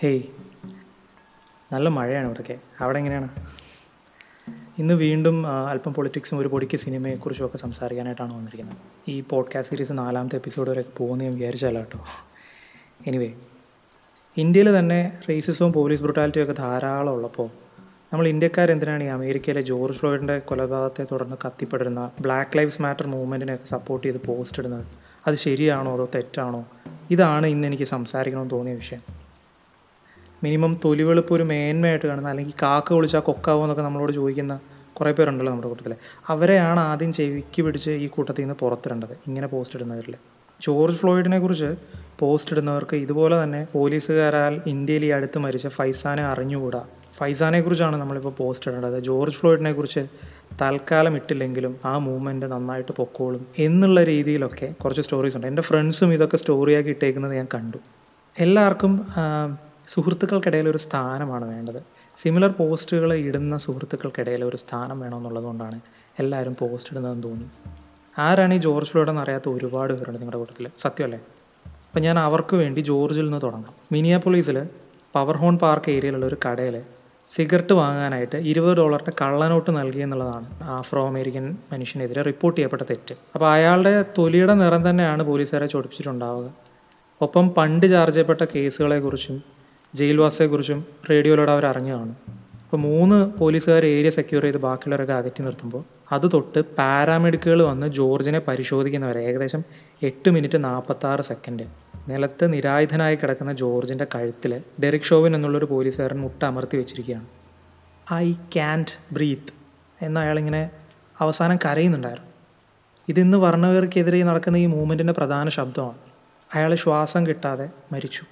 Hey നല്ല മഴയാണ് ഇവിടെയൊക്കെ അവിടെ എങ്ങനെയാണ്? ഇന്ന് വീണ്ടും അല്പം പൊളിറ്റിക്സും ഒരു പൊടിക്ക് സിനിമയെക്കുറിച്ചും ഒക്കെ സംസാരിക്കാനായിട്ടാണ് വന്നിരിക്കുന്നത്. ഈ പോഡ്കാസ്റ്റ് സീരീസ് നാലാമത്തെ എപ്പിസോഡ് വരെ പോകുന്ന ഞാൻ വിചാരിച്ചല്ല കേട്ടോ. എനിവേ ഇന്ത്യയിൽ തന്നെ റേസിസവും പോലീസ് ബ്രൂട്ടാലിറ്റിയും ഒക്കെ ധാരാളം ഉള്ളപ്പോൾ നമ്മൾ ഇന്ത്യക്കാരെന്തിനാണ് ഈ അമേരിക്കയിലെ ജോർജ് ഫ്ലോയിഡിന്റെ കൊലപാതകത്തെ തുടർന്ന് കത്തിപ്പെടുന്ന ബ്ലാക്ക് ലൈവ്സ് മാറ്റർ മൂവ്മെന്റിനെയൊക്കെ സപ്പോർട്ട് ചെയ്ത് പോസ്റ്റ് ഇടുന്നത് അത് ശരിയാണോ അതോ തെറ്റാണോ? ഇതാണ് ഇന്ന് എനിക്ക് സംസാരിക്കണമെന്ന് തോന്നിയ വിഷയം. മിനിമം തൊലിവെളുപ്പ് ഒരു മേന്മയായിട്ട് കാണുന്ന അല്ലെങ്കിൽ കാക്ക വിളിച്ചാൽ കൊക്കാവോ എന്നൊക്കെ നമ്മളോട് ചോദിക്കുന്ന കുറേ പേരുണ്ടല്ലോ നമ്മുടെ കൂട്ടത്തിൽ. അവരെയാണ് ആദ്യം ചെവിക്ക് പിടിച്ച് ഈ കൂട്ടത്തിൽ നിന്ന് പുറത്തിടേണ്ടത്. ഇങ്ങനെ പോസ്റ്റ് ഇടുന്നവരിൽ. ജോർജ് ഫ്ലോയിഡിനെ കുറിച്ച് പോസ്റ്റ് ഇടുന്നവർക്ക് ഇതുപോലെ തന്നെ പോലീസുകാരാൽ ഇന്ത്യയിൽ ഈ അടുത്ത് മരിച്ച ഫൈസാനെ അറിഞ്ഞുകൂടാ. ഫൈസാനെ കുറിച്ചാണ് നമ്മളിപ്പോൾ പോസ്റ്റ് ഇടേണ്ടത്. ജോർജ് ഫ്ലോയിഡിനെ കുറിച്ച് തൽക്കാലം ഇട്ടില്ലെങ്കിലും ആ മൂവ്മെന്റ് നന്നായിട്ട് പൊക്കോളും എന്നുള്ള രീതിയിലൊക്കെ കുറച്ച് സ്റ്റോറീസ് ഉണ്ട്. എന്റെ ഫ്രണ്ട്സും ഇതൊക്കെ സ്റ്റോറിയാക്കി ഇട്ടേക്കുന്നത് ഞാൻ കണ്ടു. എല്ലാവർക്കും സുഹൃത്തുക്കൾക്കിടയിൽ ഒരു സ്ഥാനമാണ് വേണ്ടത്. സിമിലർ പോസ്റ്റുകൾ ഇടുന്ന സുഹൃത്തുക്കൾക്കിടയിൽ ഒരു സ്ഥാനം വേണമെന്നുള്ളതുകൊണ്ടാണ് എല്ലാവരും പോസ്റ്റ് ഇടുന്നതെന്ന് തോന്നി. ആരാണ് ഈ ജോർജ് ഫ്ലോയിഡെന്ന് അറിയാത്ത ഒരുപാട് പേരുണ്ട് നിങ്ങളുടെ കൂട്ടത്തിൽ സത്യമല്ലേ? അപ്പം ഞാൻ അവർക്ക് വേണ്ടി ജോർജിൽ നിന്ന് തുടങ്ങാം. മിനിയാപ്പൊളീസിൽ പവർ ഹോൺ പാർക്ക് ഏരിയയിലുള്ള ഒരു കടയിൽ സിഗരറ്റ് വാങ്ങാനായിട്ട് ഇരുപത് ഡോളറിന്റെ കള്ളനോട്ട് നൽകി എന്നുള്ളതാണ് ആഫ്രോ അമേരിക്കൻ മനുഷ്യനെതിരെ റിപ്പോർട്ട് ചെയ്യപ്പെട്ട തെറ്റ്. അപ്പോൾ അയാളുടെ തൊലിയുടെ നിറം തന്നെയാണ് പോലീസുകാരെ ചൊടിപ്പിച്ചിട്ടുണ്ടാവുക. ഒപ്പം പണ്ട് ചാർജ് ചെയ്യപ്പെട്ട കേസുകളെക്കുറിച്ചും ജയിൽവാസത്തെക്കുറിച്ചും റേഡിയോയിലൂടെ അവർ അറിഞ്ഞു കാണും അപ്പോൾ മൂന്ന് പോലീസുകാർ ഏരിയ സെക്യൂർ ചെയ്ത് ബാക്കിയുള്ളവരൊക്കെ അകറ്റി നിർത്തുമ്പോൾ അത് തൊട്ട് പാരാമെഡിക്കുകൾ വന്ന് ജോർജിനെ പരിശോധിക്കുന്നവരെ ഏകദേശം എട്ട് മിനിറ്റ് നാൽപ്പത്താറ് സെക്കൻഡ്. നിലത്ത് നിരായുധനായി കിടക്കുന്ന ജോർജിന്റെ കഴുത്തിൽ ഡെറിക് ഷോവിൻ എന്നുള്ളൊരു പോലീസുകാരൻ മുട്ട അമർത്തി വെച്ചിരിക്കുകയാണ്. ഐ ക്യാന്റ് ബ്രീത്ത് എന്ന് അയാളിങ്ങനെ അവസാനം കരയുന്നുണ്ടായിരുന്നു. ഇതിന്ന് വർണവർക്കെതിരെ നടക്കുന്ന ഈ മൂവ്മെന്റിന്റെ പ്രധാന ശബ്ദമാണ്. അയാൾ ശ്വാസം കിട്ടാതെ മരിച്ചു.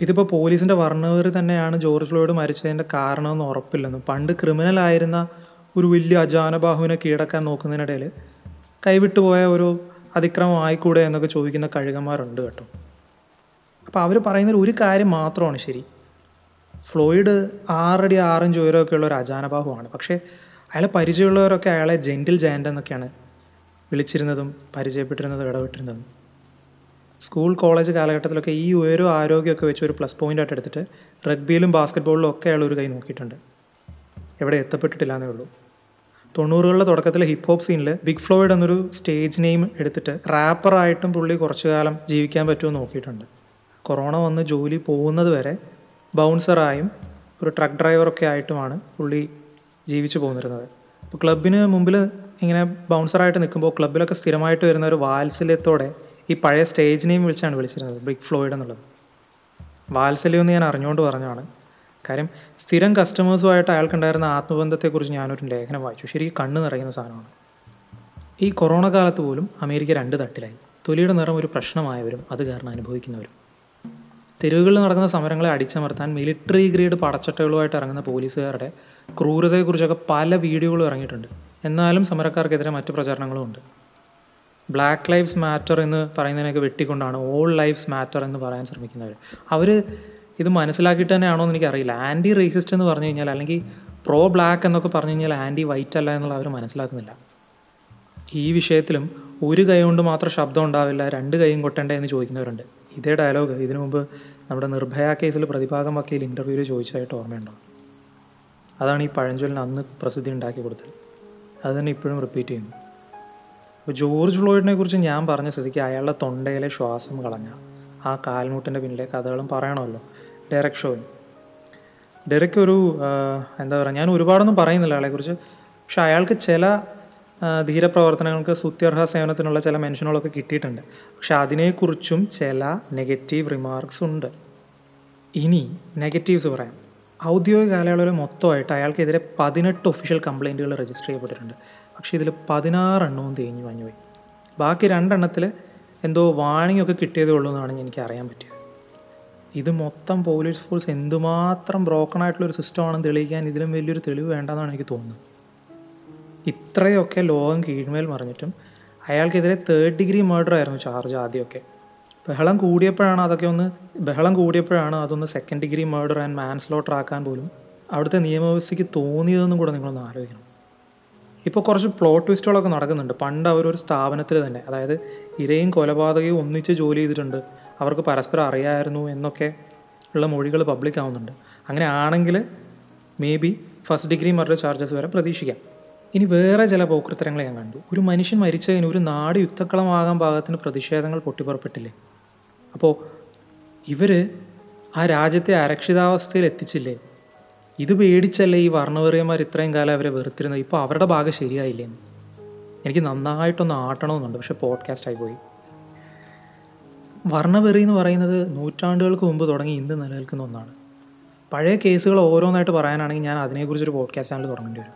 ഇതിപ്പോൾ പോലീസിന്റെ വർണവർ തന്നെയാണ് ജോർജ് ഫ്ലോയിഡ് മരിച്ചതിന്റെ കാരണമെന്ന് ഉറപ്പില്ലെന്നും. പണ്ട് ക്രിമിനൽ ആയിരുന്ന ഒരു വലിയ അജാനബാഹുവിനെ കീഴടക്കാൻ നോക്കുന്നതിനിടയിൽ കൈവിട്ടു പോയ ഒരു അതിക്രമം ആയിക്കൂടെ എന്നൊക്കെ ചോദിക്കുന്ന കഴുകന്മാരുണ്ട് കേട്ടോ. അപ്പോൾ അവർ പറയുന്നതിൽ ഒരു കാര്യം മാത്രമാണ് ശരി. ഫ്ലോയിഡ് ആറടി ആറഞ്ച് ഉയരമൊക്കെ ഉള്ള ഒരു അജാനബാഹുവാണ്. പക്ഷേ അയാളെ പരിചയമുള്ളവരൊക്കെ അയാളെ ജെന്റിൽ ജയന്റ് എന്നൊക്കെയാണ് വിളിച്ചിരുന്നതും പരിചയപ്പെട്ടിരുന്നതും ഇടപെട്ടിരുന്നതും. സ്കൂൾ കോളേജ് കാലഘട്ടത്തിലൊക്കെ ഈ ഉയരവും ആരോഗ്യമൊക്കെ വെച്ച് ഒരു പ്ലസ് പോയിന്റ് ആയിട്ട് എടുത്തിട്ട് റഗ്ബിയിലും ബാസ്ക്കറ്റ്ബോളിലും ഒക്കെ അയാൾ ഒരു കൈ നോക്കിയിട്ടുണ്ട്. എവിടെ എത്തപ്പെട്ടിട്ടില്ല എന്നേ ഉള്ളൂ. തൊണ്ണൂറുകളുടെ തുടക്കത്തിൽ ഹിപ്പ് ഹോപ്പ് സീനിൽ ബിഗ് ഫ്ലോയിഡ് എന്നൊരു സ്റ്റേജ് നെയിം എടുത്തിട്ട് റാപ്പറായിട്ടും പുള്ളി കുറച്ചു കാലം ജീവിക്കാൻ പറ്റുമോ നോക്കിയിട്ടുണ്ട്. കൊറോണ വന്ന് ജോലി പോകുന്നത് വരെ ബൗൺസറായും ഒരു ട്രക്ക് ഡ്രൈവറൊക്കെ ആയിട്ടുമാണ് പുള്ളി ജീവിച്ചു പോന്നിരുന്നത്. അപ്പോൾ ക്ലബിന് മുമ്പിൽ ഇങ്ങനെ ബൗൺസറായിട്ട് നിൽക്കുമ്പോൾ ക്ലബിലൊക്കെ സ്ഥിരമായിട്ട് വരുന്ന ഒരു വാത്സല്യത്തോടെ ഈ പഴയ സ്റ്റേജ് നെയിം വിളിച്ചാണ് വിളിച്ചിരുന്നത് ബിഗ് ഫ്ലോയിഡ് എന്നുള്ളത്. വാത്സല്യം എന്ന് ഞാൻ അറിഞ്ഞുകൊണ്ട് പറഞ്ഞാണ് കാര്യം സ്ഥിരം കസ്റ്റമേഴ്സുമായിട്ട് അയാൾക്കുണ്ടായിരുന്ന ആത്മബന്ധത്തെക്കുറിച്ച് ഞാനൊരു ലേഖനം വായിച്ചു. ശരിക്കും കണ്ണ് നിറയുന്ന സാധനമാണ്. ഈ കൊറോണ കാലത്ത് പോലും അമേരിക്ക രണ്ട് തട്ടിലായി. തൊലിയുടെ നിറം ഒരു പ്രശ്നമായവരും അത് കാരണം അനുഭവിക്കുന്നവരും. തെരുവുകളിൽ നടക്കുന്ന സമരങ്ങളെ അടിച്ചമർത്താൻ മിലിറ്ററി ഗ്രേഡ് പടച്ചട്ടകളുമായിട്ട് ഇറങ്ങുന്ന പോലീസുകാരുടെ ക്രൂരതയെക്കുറിച്ചൊക്കെ പല വീഡിയോകളും ഇറങ്ങിയിട്ടുണ്ട്. എന്നാലും സമരക്കാർക്കെതിരെ മറ്റു പ്രചാരണങ്ങളും ഉണ്ട്. ബ്ലാക്ക് ലൈഫ്സ് മാറ്റർ എന്ന് പറയുന്നതിനൊക്കെ വെട്ടിക്കൊണ്ടാണ് ഓൾ ലൈഫ്സ് മാറ്റർ എന്ന് പറയാൻ ശ്രമിക്കുന്നവർ. അവർ ഇത് മനസ്സിലാക്കിയിട്ട് തന്നെയാണോ എന്ന് എനിക്കറിയില്ല. ആന്റി റേസിസ്റ്റ് എന്ന് പറഞ്ഞു കഴിഞ്ഞാൽ അല്ലെങ്കിൽ പ്രോ ബ്ലാക്ക് എന്നൊക്കെ പറഞ്ഞു കഴിഞ്ഞാൽ ആന്റി വൈറ്റ് അല്ല എന്നുള്ള അവർ മനസ്സിലാക്കുന്നില്ല. ഈ വിഷയത്തിലും ഒരു കൈ കൊണ്ട് മാത്രം ശബ്ദം ഉണ്ടാവില്ല രണ്ട് കൈയും കൊട്ടണ്ടേ എന്ന് ചോദിക്കുന്നവരുണ്ട്. ഇതേ ഡയലോഗ് ഇതിനു മുമ്പ് നമ്മുടെ നിർഭയ കേസിൽ പ്രതിഭാഗം വക്കീൽ ഇന്റർവ്യൂവിൽ ചോദിച്ചതായിട്ട് ഓർമ്മയുണ്ടോ? അതാണ് ഈ പഴഞ്ചൊല്ലിന് അന്ന് പ്രസിദ്ധി ഉണ്ടാക്കി കൊടുത്തത്. അത് തന്നെ ഇപ്പോഴും റിപ്പീറ്റ് ചെയ്യുന്നു. അപ്പോൾ ജോർജ് ഫ്ലോയിഡിനെ കുറിച്ച് ഞാൻ പറഞ്ഞ സ്ഥിതിക്ക് അയാളുടെ തൊണ്ടയിലെ ശ്വാസം കളഞ്ഞ ആ കാൽമുട്ടിന്റെ പിന്നിലെ കഥകളും പറയണമല്ലോ. ഡെറക് ഷോയിൻ ഡെറക് ഒരു എന്താ പറയുക ഞാൻ ഒരുപാടൊന്നും പറയുന്നില്ല അയാളെക്കുറിച്ച് പക്ഷെ അയാൾക്ക് ചില ധീരപ്രവർത്തനങ്ങൾക്ക് സുത്യർഹ സേവനത്തിനുള്ള ചില മെൻഷനുകളൊക്കെ കിട്ടിയിട്ടുണ്ട്. പക്ഷെ അതിനെക്കുറിച്ചും ചില നെഗറ്റീവ് റിമാർക്സ് ഉണ്ട്. ഇനി നെഗറ്റീവ്സ് പറയാം. ഔദ്യോഗിക കാലയളവിൽ മൊത്തമായിട്ട് അയാൾക്കെതിരെ പതിനെട്ട് ഒഫീഷ്യൽ കംപ്ലൈന്റുകൾ രജിസ്റ്റർ ചെയ്യപ്പെട്ടിട്ടുണ്ട്. പക്ഷേ ഇതിൽ പതിനാറെണ്ണവും തേഞ്ഞു വാങ്ങിപ്പോയി ബാക്കി രണ്ടെണ്ണത്തിൽ എന്തോ വാണിംഗ് ഒക്കെ കിട്ടിയതേ ഉള്ളൂ എന്നാണ് എനിക്ക് അറിയാൻ പറ്റിയത്. ഇത് മൊത്തം പോലീസ് ഫോഴ്സ് എന്തുമാത്രം ബ്രോക്കൺ ആയിട്ടുള്ള ഒരു സിസ്റ്റം ആണെന്ന് തെളിയിക്കാൻ ഇതിലും വലിയൊരു തെളിവ് വേണ്ടെന്നാണ് എനിക്ക് തോന്നുന്നത്. ഇത്രയൊക്കെ ലോകം കീഴ്മേൽ മറിഞ്ഞിട്ടും അയാൾക്കെതിരെ തേർഡ് ഡിഗ്രി മർഡർ ആയിരുന്നു ചാർജ് ആദ്യമൊക്കെ. ബഹളം കൂടിയപ്പോഴാണ് അതൊക്കെ ഒന്ന് ബഹളം കൂടിയപ്പോഴാണ് അതൊന്ന് second degree murder and manslaughter ആക്കാൻ പോലും അവിടുത്തെ നിയമവ്യവസ്ഥയ്ക്ക് തോന്നിയതെന്നും കൂടെ നിങ്ങളൊന്ന് ആലോചിക്കണം. ഇപ്പോൾ കുറച്ച് പ്ലോട്ട് ട്വിസ്റ്റുകളൊക്കെ നടക്കുന്നുണ്ട്. പണ്ട് അവരൊരു സ്ഥാപനത്തിൽ തന്നെ അതായത് ഇരയും കൊലപാതകയും ഒന്നിച്ച് ജോലി ചെയ്തിട്ടുണ്ട്. അവർക്ക് പരസ്പരം അറിയായിരുന്നു എന്നൊക്കെ ഉള്ള മൊഴികൾ പബ്ലിക് ആവുന്നുണ്ട്. അങ്ങനെ ആണെങ്കിൽ maybe first degree murder charges വരെ പ്രതീക്ഷിക്കാം. ഇനി വേറെ ചില പോക്കൃത്തരങ്ങൾ ഞാൻ കണ്ടു. ഒരു മനുഷ്യൻ മരിച്ചതിന് ഒരു നാട് യുദ്ധക്കളമാകാൻ ഭാഗത്തിന് പ്രതിഷേധങ്ങൾ പൊട്ടിപ്പുറപ്പെട്ടില്ലേ? അപ്പോൾ ഇവർ ആ രാജ്യത്തെ അരക്ഷിതാവസ്ഥയിൽ എത്തിച്ചില്ലേ? ഇത് പേടിച്ചല്ലേ ഈ വർണവെറിയന്മാർ ഇത്രയും കാലം അവരെ വെറുത്തിരുന്നത്? ഇപ്പോൾ അവരുടെ ഭാഗം ശരിയായില്ലേ? എനിക്ക് നന്നായിട്ടൊന്ന് ആട്ടണമെന്നുണ്ട് പക്ഷേ പോഡ്കാസ്റ്റ് പോയി. വർണവെറി എന്ന് പറയുന്നത് നൂറ്റാണ്ടുകൾക്ക് മുമ്പ് തുടങ്ങി ഇന്ന് നിലനിൽക്കുന്ന ഒന്നാണ്. പഴയ കേസുകൾ ഓരോന്നായിട്ട് പറയാനാണെങ്കിൽ ഞാൻ അതിനെക്കുറിച്ചൊരു പോഡ്കാസ്റ്റ് ചാനൽ തുടങ്ങേണ്ടി വരും.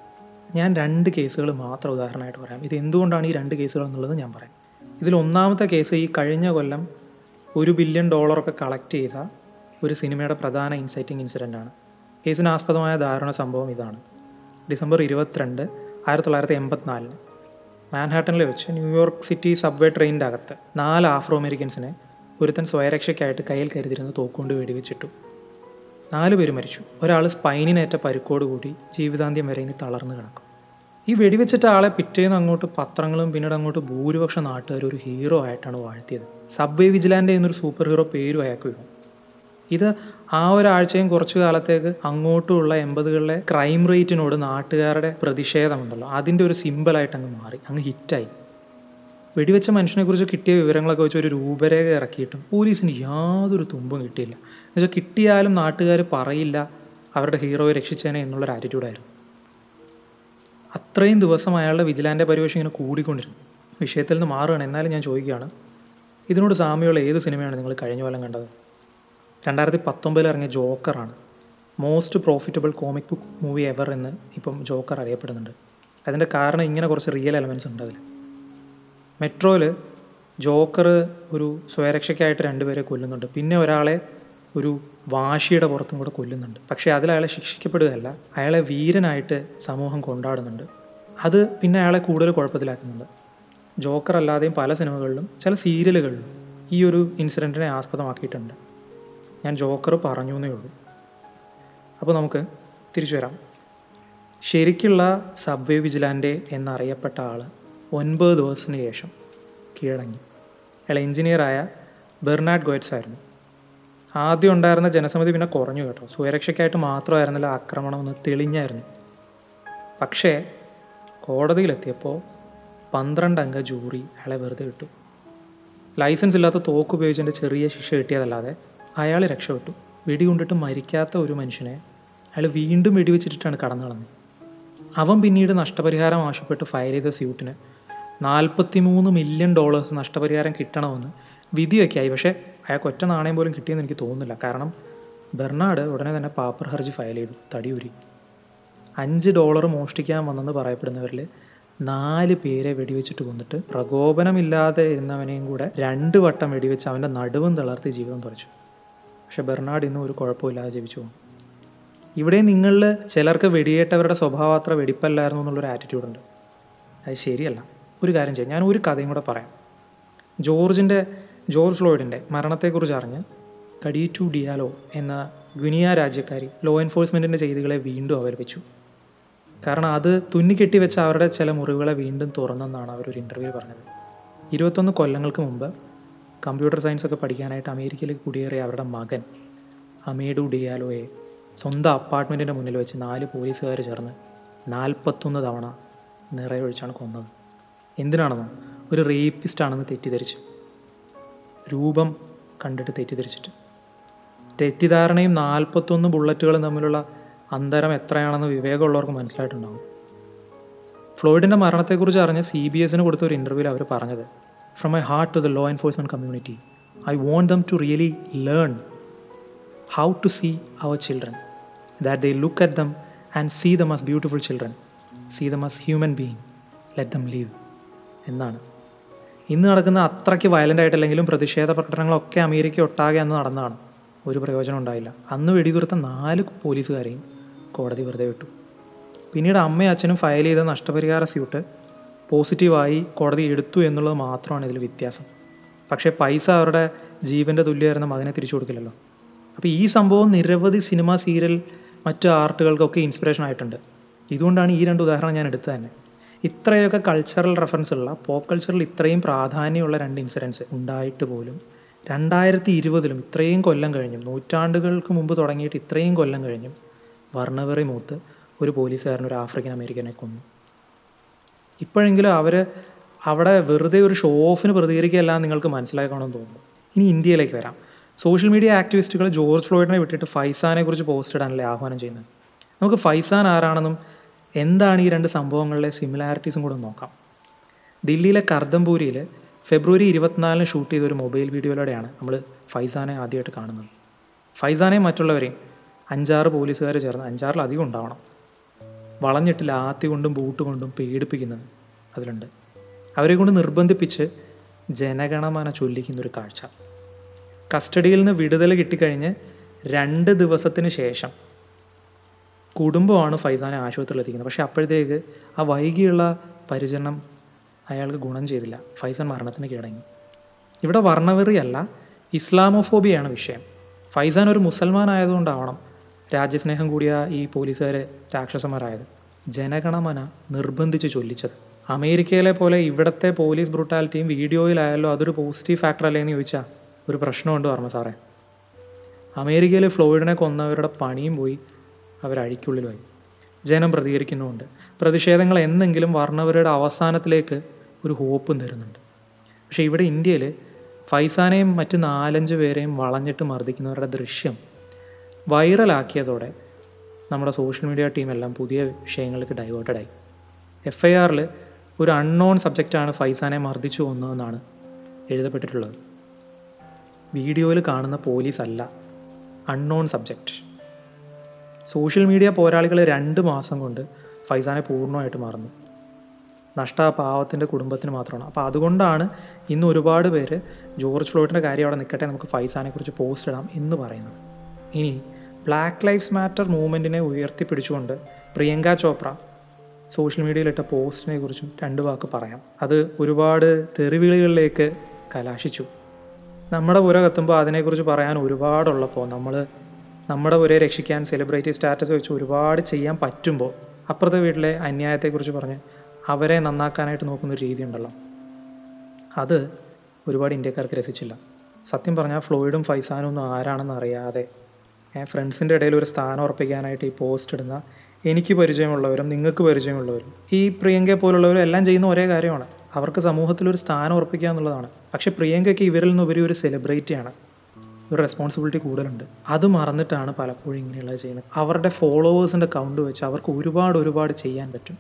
ഞാൻ രണ്ട് കേസുകൾ മാത്രം ഉദാഹരണമായിട്ട് പറയാം. ഇത് എന്തുകൊണ്ടാണ് ഈ രണ്ട് കേസുകൾ എന്നുള്ളത് ഞാൻ പറയാം. ഇതിൽ ഒന്നാമത്തെ കേസ് ഈ കഴിഞ്ഞ കൊല്ലം ഒരു ബില്യൺ ഡോളറൊക്കെ കളക്ട് ചെയ്ത ഒരു സിനിമയുടെ പ്രധാന ഇൻസൈറ്റിംഗ് ഇൻസിഡന്റ് ആണ്. കേസിന് ധാരണ സംഭവം ഇതാണ്. ഡിസംബർ ഇരുപത്തിരണ്ട് ആയിരത്തി തൊള്ളായിരത്തി എൺപത്തിനാലിന് മാൻഹാട്ടനിൽ വെച്ച് ന്യൂയോർക്ക് സിറ്റി സബ്വേ ട്രെയിനിന്റെ അകത്ത് നാല് ആഫ്രോ അമേരിക്കൻസിനെ ഒരുത്തൻ സ്വയരക്ഷയ്ക്കായിട്ട് കയ്യിൽ കരുതിരുന്ന തോക്കുകൊണ്ട് വെടിവെച്ചിട്ടു. നാല് പേര് മരിച്ചു. ഒരാൾ സ്പൈനിനേറ്റ പരിക്കോടുകൂടി ജീവിതാന്ത്യം വരെ ഇനി തളർന്നു കിടക്കും. ഈ വെടിവെച്ചിട്ട ആളെ പിറ്റേന്ന് അങ്ങോട്ട് പത്രങ്ങളും പിന്നീട് അങ്ങോട്ട് ഭൂരിപക്ഷം നാട്ടുകാർ ഒരു ഹീറോ ആയിട്ടാണ് വാഴ്ത്തിയത്. സബ്വേ വിജിലാന്റെ എന്നൊരു സൂപ്പർ ഹീറോ പേരും അയാൾക്ക് ഇത് ആ ഒരാഴ്ചയും കുറച്ചു കാലത്തേക്ക് അങ്ങോട്ടുമുള്ള എൺപതുകളിലെ ക്രൈം റേറ്റിനോട് നാട്ടുകാരുടെ പ്രതിഷേധമുണ്ടല്ലോ. അതിന്റെ ഒരു സിമ്പിളായിട്ട് അങ്ങ് മാറി അങ്ങ് ഹിറ്റായി വെടിവെച്ച മനുഷ്യനെക്കുറിച്ച് കിട്ടിയ വിവരങ്ങളൊക്കെ വെച്ച് ഒരു രൂപരേഖ ഇറക്കിയിട്ടും പോലീസിന് യാതൊരു തുമ്പും കിട്ടിയില്ല. എന്നുവെച്ചാൽ കിട്ടിയാലും നാട്ടുകാർ പറയില്ല അവരുടെ ഹീറോയെ രക്ഷിച്ചേനെ എന്നുള്ളൊരു ആറ്റിറ്റ്യൂഡായിരുന്നു അത്രയും ദിവസം അയാളുടെ വിജിലാന്റെ പരിവേഷം ഇങ്ങനെ കൂടിക്കൊണ്ടിരുന്നു. വിഷയത്തിൽ നിന്ന് മാറുകയാണ്. എന്നാലും ഞാൻ ചോദിക്കുകയാണ് ഇതിനോട് സാമ്യമുള്ള ഏത് സിനിമയാണ് നിങ്ങൾ കഴിഞ്ഞ കൊല്ലം കണ്ടത്? രണ്ടായിരത്തി പത്തൊമ്പതിൽ ഇറങ്ങിയ ജോക്കറാണ് most profitable comic book movie ever എന്ന് ഇപ്പം ജോക്കർ അറിയപ്പെടുന്നുണ്ട്. അതിന്റെ കാരണം ഇങ്ങനെ കുറച്ച് റിയൽ എലമെന്റ്സ് ഉണ്ട് അതിൽ. മെട്രോയിൽ ജോക്കർ ഒരു സ്വയരക്ഷയ്ക്കായിട്ട് രണ്ടുപേരെ കൊല്ലുന്നുണ്ട്. പിന്നെ ഒരാളെ ഒരു വാശിയുടെ പുറത്തും കൂടെ കൊല്ലുന്നുണ്ട്. പക്ഷേ അതിൽ അയാളെ ശിക്ഷിക്കപ്പെടുകയല്ല. അയാളെ വീരനായിട്ട് സമൂഹം കൊണ്ടാടുന്നുണ്ട്. അത് പിന്നെ അയാളെ കൂടുതൽ കുഴപ്പത്തിലാക്കുന്നുണ്ട്. ജോക്കർ അല്ലാതെയും പല സിനിമകളിലും ചില സീരിയലുകളിലും ഈ ഒരു ഇൻസിഡന്റിനെ ആസ്പദമാക്കിയിട്ടുണ്ട്. ഞാൻ ജോക്കർ പറഞ്ഞു എന്നേ ഉള്ളൂ. അപ്പോൾ നമുക്ക് തിരിച്ചു വരാം. ശരിക്കുള്ള സബ്വേ വിജിലാന്റെ എന്നറിയപ്പെട്ട ആൾ ഒൻപത് ദിവസത്തിന് ശേഷം കീഴടങ്ങി. അയാൾ എഞ്ചിനീയറായ ബെർണാഡ് ഗോയറ്റ്സ് ആയിരുന്നു. ആദ്യം ഉണ്ടായിരുന്ന ജനസമിതി പിന്നെ കുറഞ്ഞു കേട്ടോ. സുരക്ഷയ്ക്കായിട്ട് മാത്രമായിരുന്നില്ല ആക്രമണം ഒന്ന് തെളിഞ്ഞായിരുന്നു. പക്ഷേ കോടതിയിലെത്തിയപ്പോൾ പന്ത്രണ്ട് അംഗ ജൂറി അയാളെ വെറുതെ വിട്ടു ലൈസൻസ് ഇല്ലാത്ത തോക്ക് ഉപയോഗിച്ചതിന്റെ ചെറിയ ശിക്ഷ കിട്ടിയതല്ലാതെ അയാൾ രക്ഷപ്പെട്ടു. വെടികൊണ്ടിട്ട് മരിക്കാത്ത ഒരു മനുഷ്യനെ അയാൾ വീണ്ടും വെടിവെച്ചിട്ടാണ് കടന്നു കളഞ്ഞത് അവൻ പിന്നീട് നഷ്ടപരിഹാരം ആവശ്യപ്പെട്ട് ഫയൽ ചെയ്ത സ്യൂട്ടിന് നാൽപ്പത്തിമൂന്ന് മില്യൺ ഡോളേഴ്സ് നഷ്ടപരിഹാരം കിട്ടണമെന്ന് വിധിയൊക്കെ ആയി പക്ഷേ അയാൾക്ക് ഒറ്റ നാണയം പോലും കിട്ടിയെന്ന് എനിക്ക് തോന്നുന്നില്ല. കാരണം ബെർണാഡ് ഉടനെ തന്നെ പാപ്പർ ഹർജി ഫയൽ ചെയ്തു. തടിയൂരി അഞ്ച് ഡോളർ മോഷ്ടിക്കാൻ വന്നെന്ന് പറയപ്പെടുന്നവരിൽ നാല് പേരെ വെടിവെച്ചിട്ട് കൊന്നിട്ട് പ്രകോപനമില്ലാതെ ഇരുന്നവനെയും കൂടെ രണ്ട് വട്ടം വെടിവെച്ച് അവന്റെ നടുവും തളർത്തി ജീവിതം തുറച്ചു പക്ഷെ ബെർണാഡ് ഇന്നും ഒരു കുഴപ്പമില്ലാതെ ജീവിച്ചു പോകും ഇവിടെ നിങ്ങളിൽ ചിലർക്ക് വെടിയേറ്റവരുടെ സ്വഭാവം അത്ര വെടിപ്പല്ലായിരുന്നു എന്നുള്ളൊരു ആറ്റിറ്റ്യൂഡുണ്ട് അത് ശരിയല്ല. ഒരു കാര്യം ചെയ്യാം. ഞാൻ ഒരു കഥയും കൂടെ പറയാം. ജോർജിന്റെ ജോർജ് ഫ്ലോയിഡിന്റെ മരണത്തെക്കുറിച്ച് അറിഞ്ഞ് കഡീറ്റു ഡിയാലോ എന്ന ഗുനിയ രാജ്യക്കാരി ലോ എൻഫോഴ്സ്മെന്റിന്റെ ചെയ്തികളെ വീണ്ടും അവലപിച്ചു കാരണം അത് തുന്നിക്കെട്ടി വെച്ച അവരുടെ ചില മുറിവുകളെ വീണ്ടും തുറന്നെന്നാണ് അവരൊരു ഇന്റർവ്യൂ പറഞ്ഞത്. ഇരുപത്തൊന്ന് കൊല്ലങ്ങൾക്ക് മുമ്പ് കമ്പ്യൂട്ടർ സയൻസ് ഒക്കെ പഠിക്കാനായിട്ട് അമേരിക്കയിലേക്ക് കുടിയേറിയ അവരുടെ മകൻ അമേഡു ഡിയാലോയെ സ്വന്തം അപ്പാർട്ട്മെന്റിന്റെ മുന്നിൽ വെച്ച് നാല് പോലീസുകാർ ചേർന്ന് നാൽപ്പത്തൊന്ന് തവണ നിറയൊഴിച്ചാണ് കൊന്നത്. എന്തിനാണെന്നോ? ഒരു റേപ്പിസ്റ്റ് ആണെന്ന് തെറ്റിദ്ധരിച്ചു. രൂപം കണ്ടിട്ട് തെറ്റിദ്ധരിച്ചിട്ട്. തെറ്റിദ്ധാരണയും നാൽപ്പത്തൊന്ന് ബുള്ളറ്റുകളും തമ്മിലുള്ള അന്തരം എത്രയാണെന്ന് വിവേകമുള്ളവർക്ക് മനസ്സിലായിട്ടുണ്ടാകും ഫ്ലോയിഡിന്റെ മരണത്തെക്കുറിച്ച് അറിഞ്ഞ് സി ബി എസിന് കൊടുത്ത ഒരു ഇന്റർവ്യൂവിൽ അവർ പറഞ്ഞത്. From my heart to the law enforcement community I want them to really learn how to see our children that they look at them and see them as beautiful children see them as human being let them live എന്നാണ്. ഇന്ന് നടക്കുന്ന അത്രയ്ക്ക് violent ആയിട്ടല്ലെങ്കിലും പ്രതിഷേധ പ്രകടനങ്ങളൊക്കെ America ഒട്ടാകെ അന്ന് നടന്നതാണ്. ഒരു പ്രയോജനം ഉണ്ടായില്ല. അന്ന് വെടിതുർത്ത നാല് പോലീസുകാരെയും കോടതി വെറുതെ വിട്ടു. പിന്നീട് അമ്മയും അച്ഛനും ഫയൽ ചെയ്ത നഷ്ടപരിഹാര സ്യൂട്ട് പോസിറ്റീവായി കോടതി എടുത്തു എന്നുള്ളത് മാത്രമാണ് ഇതിൽ വ്യത്യാസം. പക്ഷേ പൈസ അവരുടെ ജീവന്റെ തുല്യമായിരുന്ന അതിനെ തിരിച്ചു കൊടുക്കില്ലല്ലോ. അപ്പോൾ ഈ സംഭവം നിരവധി സിനിമ സീരിയൽ മറ്റ് ആർട്ടുകൾക്കൊക്കെ ഇൻസ്പിറേഷൻ ആയിട്ടുണ്ട്. ഇതുകൊണ്ടാണ് ഈ രണ്ട് ഉദാഹരണം ഞാൻ എടുത്തത് തന്നെ. ഇത്രയൊക്കെ കൾച്ചറൽ റെഫറൻസ് ഉള്ള പോപ്പ് കൾച്ചറിൽ ഇത്രയും പ്രാധാന്യമുള്ള രണ്ട് ഇൻസിഡൻസ് ഉണ്ടായിട്ട് പോലും രണ്ടായിരത്തി ഇരുപതിലും ഇത്രയും കൊല്ലം കഴിഞ്ഞും നൂറ്റാണ്ടുകൾക്ക് മുമ്പ് തുടങ്ങിയിട്ട് ഇത്രയും കൊല്ലം കഴിഞ്ഞും വർണവെറി മൂത്ത് ഒരു പോലീസുകാരൻ ഒരു ആഫ്രിക്കൻ അമേരിക്കനെ കൊന്നു. ഇപ്പോഴെങ്കിലും അവർ അവിടെ വെറുതെ ഒരു ഷോ ഓഫിന് പ്രതികരിക്കുകയല്ല നിങ്ങൾക്ക് മനസ്സിലാക്കണമെന്ന് തോന്നുന്നു. ഇനി ഇന്ത്യയിലേക്ക് വരാം. സോഷ്യൽ മീഡിയ ആക്ടിവിസ്റ്റുകൾ ജോർജ് ഫ്ലോയിഡിനെ വിട്ടിട്ട് ഫൈസാനെ കുറിച്ച് പോസ്റ്റ് ഇടാനല്ലേ ആഹ്വാനം ചെയ്യുന്നത്? നമുക്ക് ഫൈസാൻ ആരാണെന്നും എന്താണ് ഈ രണ്ട് സംഭവങ്ങളിലെ സിമിലാരിറ്റീസും കൂടെ നോക്കാം. ദില്ലിയിലെ കർദംപൂരിയിൽ ഫെബ്രുവരി ഇരുപത്തിനാലിന് ഷൂട്ട് ചെയ്ത ഒരു മൊബൈൽ വീഡിയോയിലൂടെയാണ് നമ്മൾ ഫൈസാനെ ആദ്യമായിട്ട് കാണുന്നത്. ഫൈസാനെയും മറ്റുള്ളവരെയും അഞ്ചാറ് പോലീസുകാർ ചേർന്ന് അഞ്ചാറിലധികം ഉണ്ടാവണം. വളഞ്ഞിട്ട് ലാത്തി കൊണ്ടും ബൂട്ട് കൊണ്ടും പേടിപ്പിക്കുന്നത് അതിലുണ്ട്. അവരെ കൊണ്ട് നിർബന്ധിപ്പിച്ച് ജനഗണമന ചൊല്ലിക്കുന്ന ഒരു കാഴ്ച. കസ്റ്റഡിയിൽ നിന്ന് വിടുതൽ കിട്ടിക്കഴിഞ്ഞ് രണ്ട് ദിവസത്തിന് ശേഷം കുടുംബമാണ് ഫൈസാനെ ആശുപത്രിയിൽ എത്തിക്കുന്നത്. പക്ഷേ അപ്പോഴത്തേക്ക് ആ വൈകിയുള്ള പരിചരണം അയാൾക്ക് ഗുണം ചെയ്തില്ല. ഫൈസൻ മരണത്തിന് കീഴടങ്ങി. ഇവിടെ വർണവെറിയല്ല ഇസ്ലാമോഫോബിയാണ് വിഷയം. ഫൈസാൻ ഒരു മുസൽമാൻ ആയതുകൊണ്ടാവണം രാജ്യസ്നേഹം കൂടിയ ഈ പോലീസുകാരെ രാക്ഷസന്മാരായത്. ജനഗണമന നിർബന്ധിച്ച് ചൊല്ലിച്ചത്. അമേരിക്കയിലെ പോലെ ഇവിടുത്തെ പോലീസ് ബ്രൂട്ടാലിറ്റിയും വീഡിയോയിലായാലോ അതൊരു പോസിറ്റീവ് ഫാക്ടർ അല്ലേ എന്ന് ചോദിച്ചാൽ ഒരു പ്രശ്നമുണ്ട് വർമ്മ സാറേ. അമേരിക്കയിൽ ഫ്ലോയിഡിനെ കൊന്നവരുടെ പണിയും പോയി അവരഴിക്കുള്ളിലായി. ജനം പ്രതികരിക്കുന്നുമുണ്ട്. പ്രതിഷേധങ്ങൾ എന്നെങ്കിലും വർണവരുടെ അവസാനത്തിലേക്ക് ഒരു ഹോപ്പും തരുന്നുണ്ട്. പക്ഷേ ഇവിടെ ഇന്ത്യയിൽ ഫൈസാനെയും മറ്റ് നാലഞ്ച് പേരെയും വളഞ്ഞിട്ട് മർദ്ദിക്കുന്നവരുടെ ദൃശ്യം വൈറലാക്കിയതോടെ നമ്മുടെ സോഷ്യൽ മീഡിയ ടീമെല്ലാം പുതിയ വിഷയങ്ങൾക്ക് ഡൈവേർട്ടഡായി. എഫ് ഐ ആറിൽ ഒരു അൺനോൺ സബ്ജക്റ്റാണ് ഫൈസാനെ മർദ്ദിച്ചു കൊന്നതെന്നാണ് എഴുതപ്പെട്ടിട്ടുള്ളത്. വീഡിയോയിൽ കാണുന്ന പോലീസ് അല്ല അൺനോൺ സബ്ജക്റ്റ്. സോഷ്യൽ മീഡിയ പോരാളികൾ രണ്ട് മാസം കൊണ്ട് ഫൈസാനെ പൂർണമായിട്ട് മറന്നു. നഷ്ട പാവത്തിന്റെ കുടുംബത്തിന് മാത്രമാണ്. അപ്പോൾ അതുകൊണ്ടാണ് ഇന്ന് ഒരുപാട് പേര് ജോർജ് ഫ്ലോയിഡിന്റെ കാര്യം അവിടെ നിൽക്കട്ടെ നമുക്ക് ഫൈസാനെക്കുറിച്ച് പോസ്റ്റ് ഇടാം എന്ന് പറയുന്നത്. ഇനി ബ്ലാക്ക് ലൈഫ്സ് മാറ്റർ മൂവ്മെന്റിനെ ഉയർത്തിപ്പിടിച്ചുകൊണ്ട് പ്രിയങ്ക ചോപ്ര സോഷ്യൽ മീഡിയയിലിട്ട പോസ്റ്റിനെ കുറിച്ചും രണ്ട് വാക്ക് പറയാം. അത് ഒരുപാട് തെറിവിളികളിലേക്ക് കലാശിച്ചു. നമ്മുടെ പുര കത്തുമ്പോൾ അതിനെക്കുറിച്ച് പറയാൻ ഒരുപാടുള്ളപ്പോൾ നമ്മൾ നമ്മുടെ പുരയെ രക്ഷിക്കാൻ സെലിബ്രിറ്റി സ്റ്റാറ്റസ് വെച്ച് ഒരുപാട് ചെയ്യാൻ പറ്റുമ്പോൾ അപ്പുറത്തെ വീട്ടിലെ അന്യായത്തെക്കുറിച്ച് പറഞ്ഞ് അവരെ നന്നാക്കാനായിട്ട് നോക്കുന്ന ഒരു രീതി ഉണ്ടല്ലോ. അത് ഒരുപാട് ഇന്ത്യക്കാർക്ക് രസിച്ചില്ല. സത്യം പറഞ്ഞാൽ ഫ്ലോയിഡും ഫൈസാനും ഒന്നും ആരാണെന്ന് അറിയാതെ ഫ്രണ്ട്സിന്റെ ഇടയിൽ ഒരു സ്ഥാനം ഉറപ്പിക്കാനായിട്ട് ഈ പോസ്റ്റ് ഇടുന്ന എനിക്ക് പരിചയമുള്ളവരും നിങ്ങൾക്ക് പരിചയമുള്ളവരും. ഈ പ്രിയങ്കയെ പോലുള്ളവരും എല്ലാം ചെയ്യുന്ന ഒരേ കാര്യമാണ്. അവർക്ക് സമൂഹത്തിൽ ഒരു സ്ഥാനം ഉറപ്പിക്കുക എന്നുള്ളതാണ്. പക്ഷേ പ്രിയങ്കയ്ക്ക് ഇവരിൽ നിന്ന് ഒരു സെലിബ്രിറ്റിയാണ് ഒരു റെസ്പോൺസിബിലിറ്റി കൂടുതലുണ്ട്. അത് മറന്നിട്ടാണ് പലപ്പോഴും ഇങ്ങനെയുള്ളത് ചെയ്യുന്നത്. അവരുടെ ഫോളോവേഴ്സിന്റെ കൗണ്ട് വെച്ച് അവർക്ക് ഒരുപാട് ഒരുപാട് ചെയ്യാൻ പറ്റും.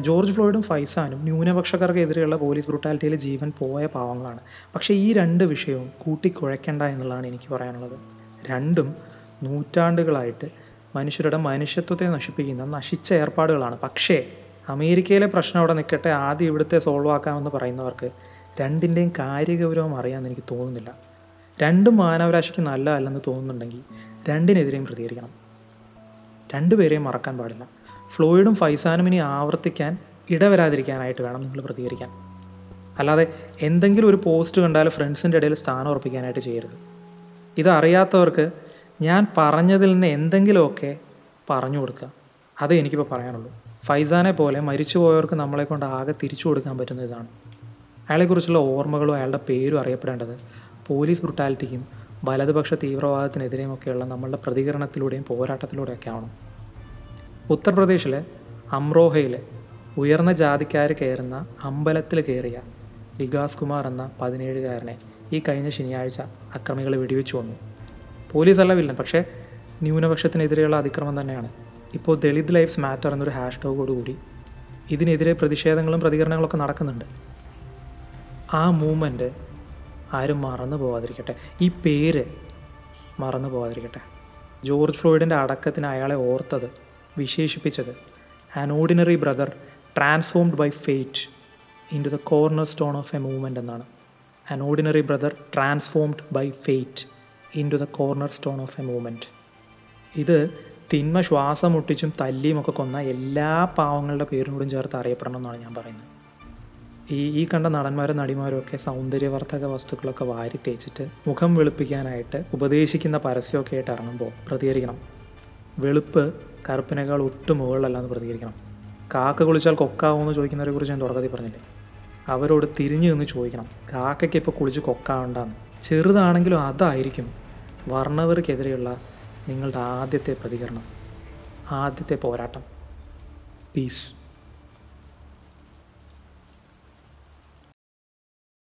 ജോർജ് ഫ്ലോയിഡും ഫൈസാനും ന്യൂനപക്ഷക്കാർക്കെതിരെയുള്ള പോലീസ് ബ്രൂട്ടാലിറ്റിയിൽ ജീവൻ പോയ പാവങ്ങളാണ്. പക്ഷേ ഈ രണ്ട് വിഷയവും കൂട്ടിക്കുഴയ്ക്കേണ്ട എന്നുള്ളതാണ് എനിക്ക് പറയാനുള്ളത്. രണ്ടും നൂറ്റാണ്ടുകളായിട്ട് മനുഷ്യരുടെ മനുഷ്യത്വത്തെ നശിപ്പിക്കുന്ന നശിച്ച ഏർപ്പാടുകളാണ്. പക്ഷേ അമേരിക്കയിലെ പ്രശ്നം അവിടെ നിൽക്കട്ടെ ആദ്യം ഇവിടുത്തെ സോൾവ് ആക്കാമെന്ന് പറയുന്നവർക്ക് രണ്ടിന്റെയും കാര്യഗൗരവം അറിയാമെന്ന് എനിക്ക് തോന്നുന്നില്ല. രണ്ടും മാനവരാശിക്ക് നല്ലതല്ലെന്ന് തോന്നുന്നുണ്ടെങ്കിൽ രണ്ടിനെതിരെയും പ്രതികരിക്കണം. രണ്ടുപേരെയും മറക്കാൻ പാടില്ല. ഫ്ലോയിഡും ഫൈസാനും ഇനി ആവർത്തിക്കാൻ ഇടവരാതിരിക്കാനായിട്ട് വേണം നിങ്ങൾ പ്രതികരിക്കാൻ. അല്ലാതെ എന്തെങ്കിലും ഒരു പോസ്റ്റ് കണ്ടാൽ ഫ്രണ്ട്സിന്റെ ഇടയിൽ സ്ഥാനം ഉറപ്പിക്കാനായിട്ട് ചെയ്യരുത്. ഇതറിയാത്തവർക്ക് ഞാൻ പറഞ്ഞതിൽ നിന്ന് എന്തെങ്കിലുമൊക്കെ പറഞ്ഞു കൊടുക്കുക. അതേ എനിക്കിപ്പോൾ പറയാനുള്ളൂ. ഫൈസാനെ പോലെ മരിച്ചുപോയവർക്ക് നമ്മളെ കൊണ്ട് ആകെ തിരിച്ചു കൊടുക്കാൻ പറ്റുന്ന ഇതാണ്. അയാളെക്കുറിച്ചുള്ള ഓർമ്മകളും അയാളുടെ പേരും അറിയപ്പെടേണ്ടത് പോലീസ് ബ്രുട്ടാലിറ്റിക്കും വലതുപക്ഷ തീവ്രവാദത്തിനെതിരെയും ഒക്കെയുള്ള നമ്മളുടെ പ്രതികരണത്തിലൂടെയും പോരാട്ടത്തിലൂടെയൊക്കെ ആവണം. ഉത്തർപ്രദേശിലെ അമ്രോഹയിലെ ഉയർന്ന ജാതിക്കാർ കയറുന്ന അമ്പലത്തിൽ കയറിയ വികാസ് കുമാർ എന്ന പതിനേഴുകാരനെ ഈ കഴിഞ്ഞ ശനിയാഴ്ച അക്രമികൾ വെടിവെച്ചു വന്നു പോലീസല്ല വില്ലൻ പക്ഷേ ന്യൂനപക്ഷത്തിനെതിരെയുള്ള അതിക്രമം തന്നെയാണ്. ഇപ്പോൾ ദളിത് ലൈഫ്സ് മാറ്റർ എന്നൊരു ഹാഷ് ടാഗോടുകൂടി ഇതിനെതിരെ പ്രതിഷേധങ്ങളും പ്രതികരണങ്ങളൊക്കെ നടക്കുന്നുണ്ട്. ആ മൂമെന്റ് ആരും മറന്നു പോകാതിരിക്കട്ടെ ഈ പേര് മറന്നു പോകാതിരിക്കട്ടെ ജോർജ് ഫ്ലോയിഡിന്റെ അടക്കത്തിന് അയാളെ ഓർത്തത് വിശേഷിപ്പിച്ചത് an ordinary brother transformed by fate into the cornerstone of a movement എന്നാണ്. An ordinary brother transformed by fate into the cornerstone of a movement ഇത് തിന്മ ശ്വാസം മുട്ടിച്ചും തല്ലിയും ഒക്കെ കൊന്ന എല്ലാ പാവങ്ങളുടെ പേരിനോടും ചേർത്ത് അറിയപ്പെടണം എന്നാണ് ഞാൻ പറയുന്നത്. ഈ ഈ കണ്ട നടന്മാരും നടിമാരും ഒക്കെ സൗന്ദര്യവർദ്ധക വസ്തുക്കളൊക്കെ വാരി തേച്ചിട്ട് മുഖം വെളുപ്പിക്കാനായിട്ട് ഉപദേശിക്കുന്ന പരസ്യമൊക്കെ ആയിട്ട് ഇറങ്ങുമ്പോൾ പ്രതികരിക്കണം. വെളുപ്പ് കറുപ്പിനേക്കാൾ ഒട്ടും മുകളിലല്ലാന്ന് പ്രതികരിക്കണം. കാക്ക കുളിച്ചാൽ കൊക്കാവുമെന്ന് ചോദിക്കുന്നവരെ കുറിച്ച് ഞാൻ തുടക്കത്തിൽ പറഞ്ഞില്ലേ? അവരോട് തിരിഞ്ഞു നിന്ന് ചോദിക്കണം. കാക്കയ്ക്ക് ഇപ്പോൾ കുളിച്ച് കൊക്കാവണ്ടെന്ന്. ചെറുതാണെങ്കിലും അതായിരിക്കും വർണവർക്കെതിരെയുള്ള നിങ്ങളുടെ ആദ്യത്തെ പ്രതികരണം ആദ്യത്തെ പോരാട്ടം. പീസ്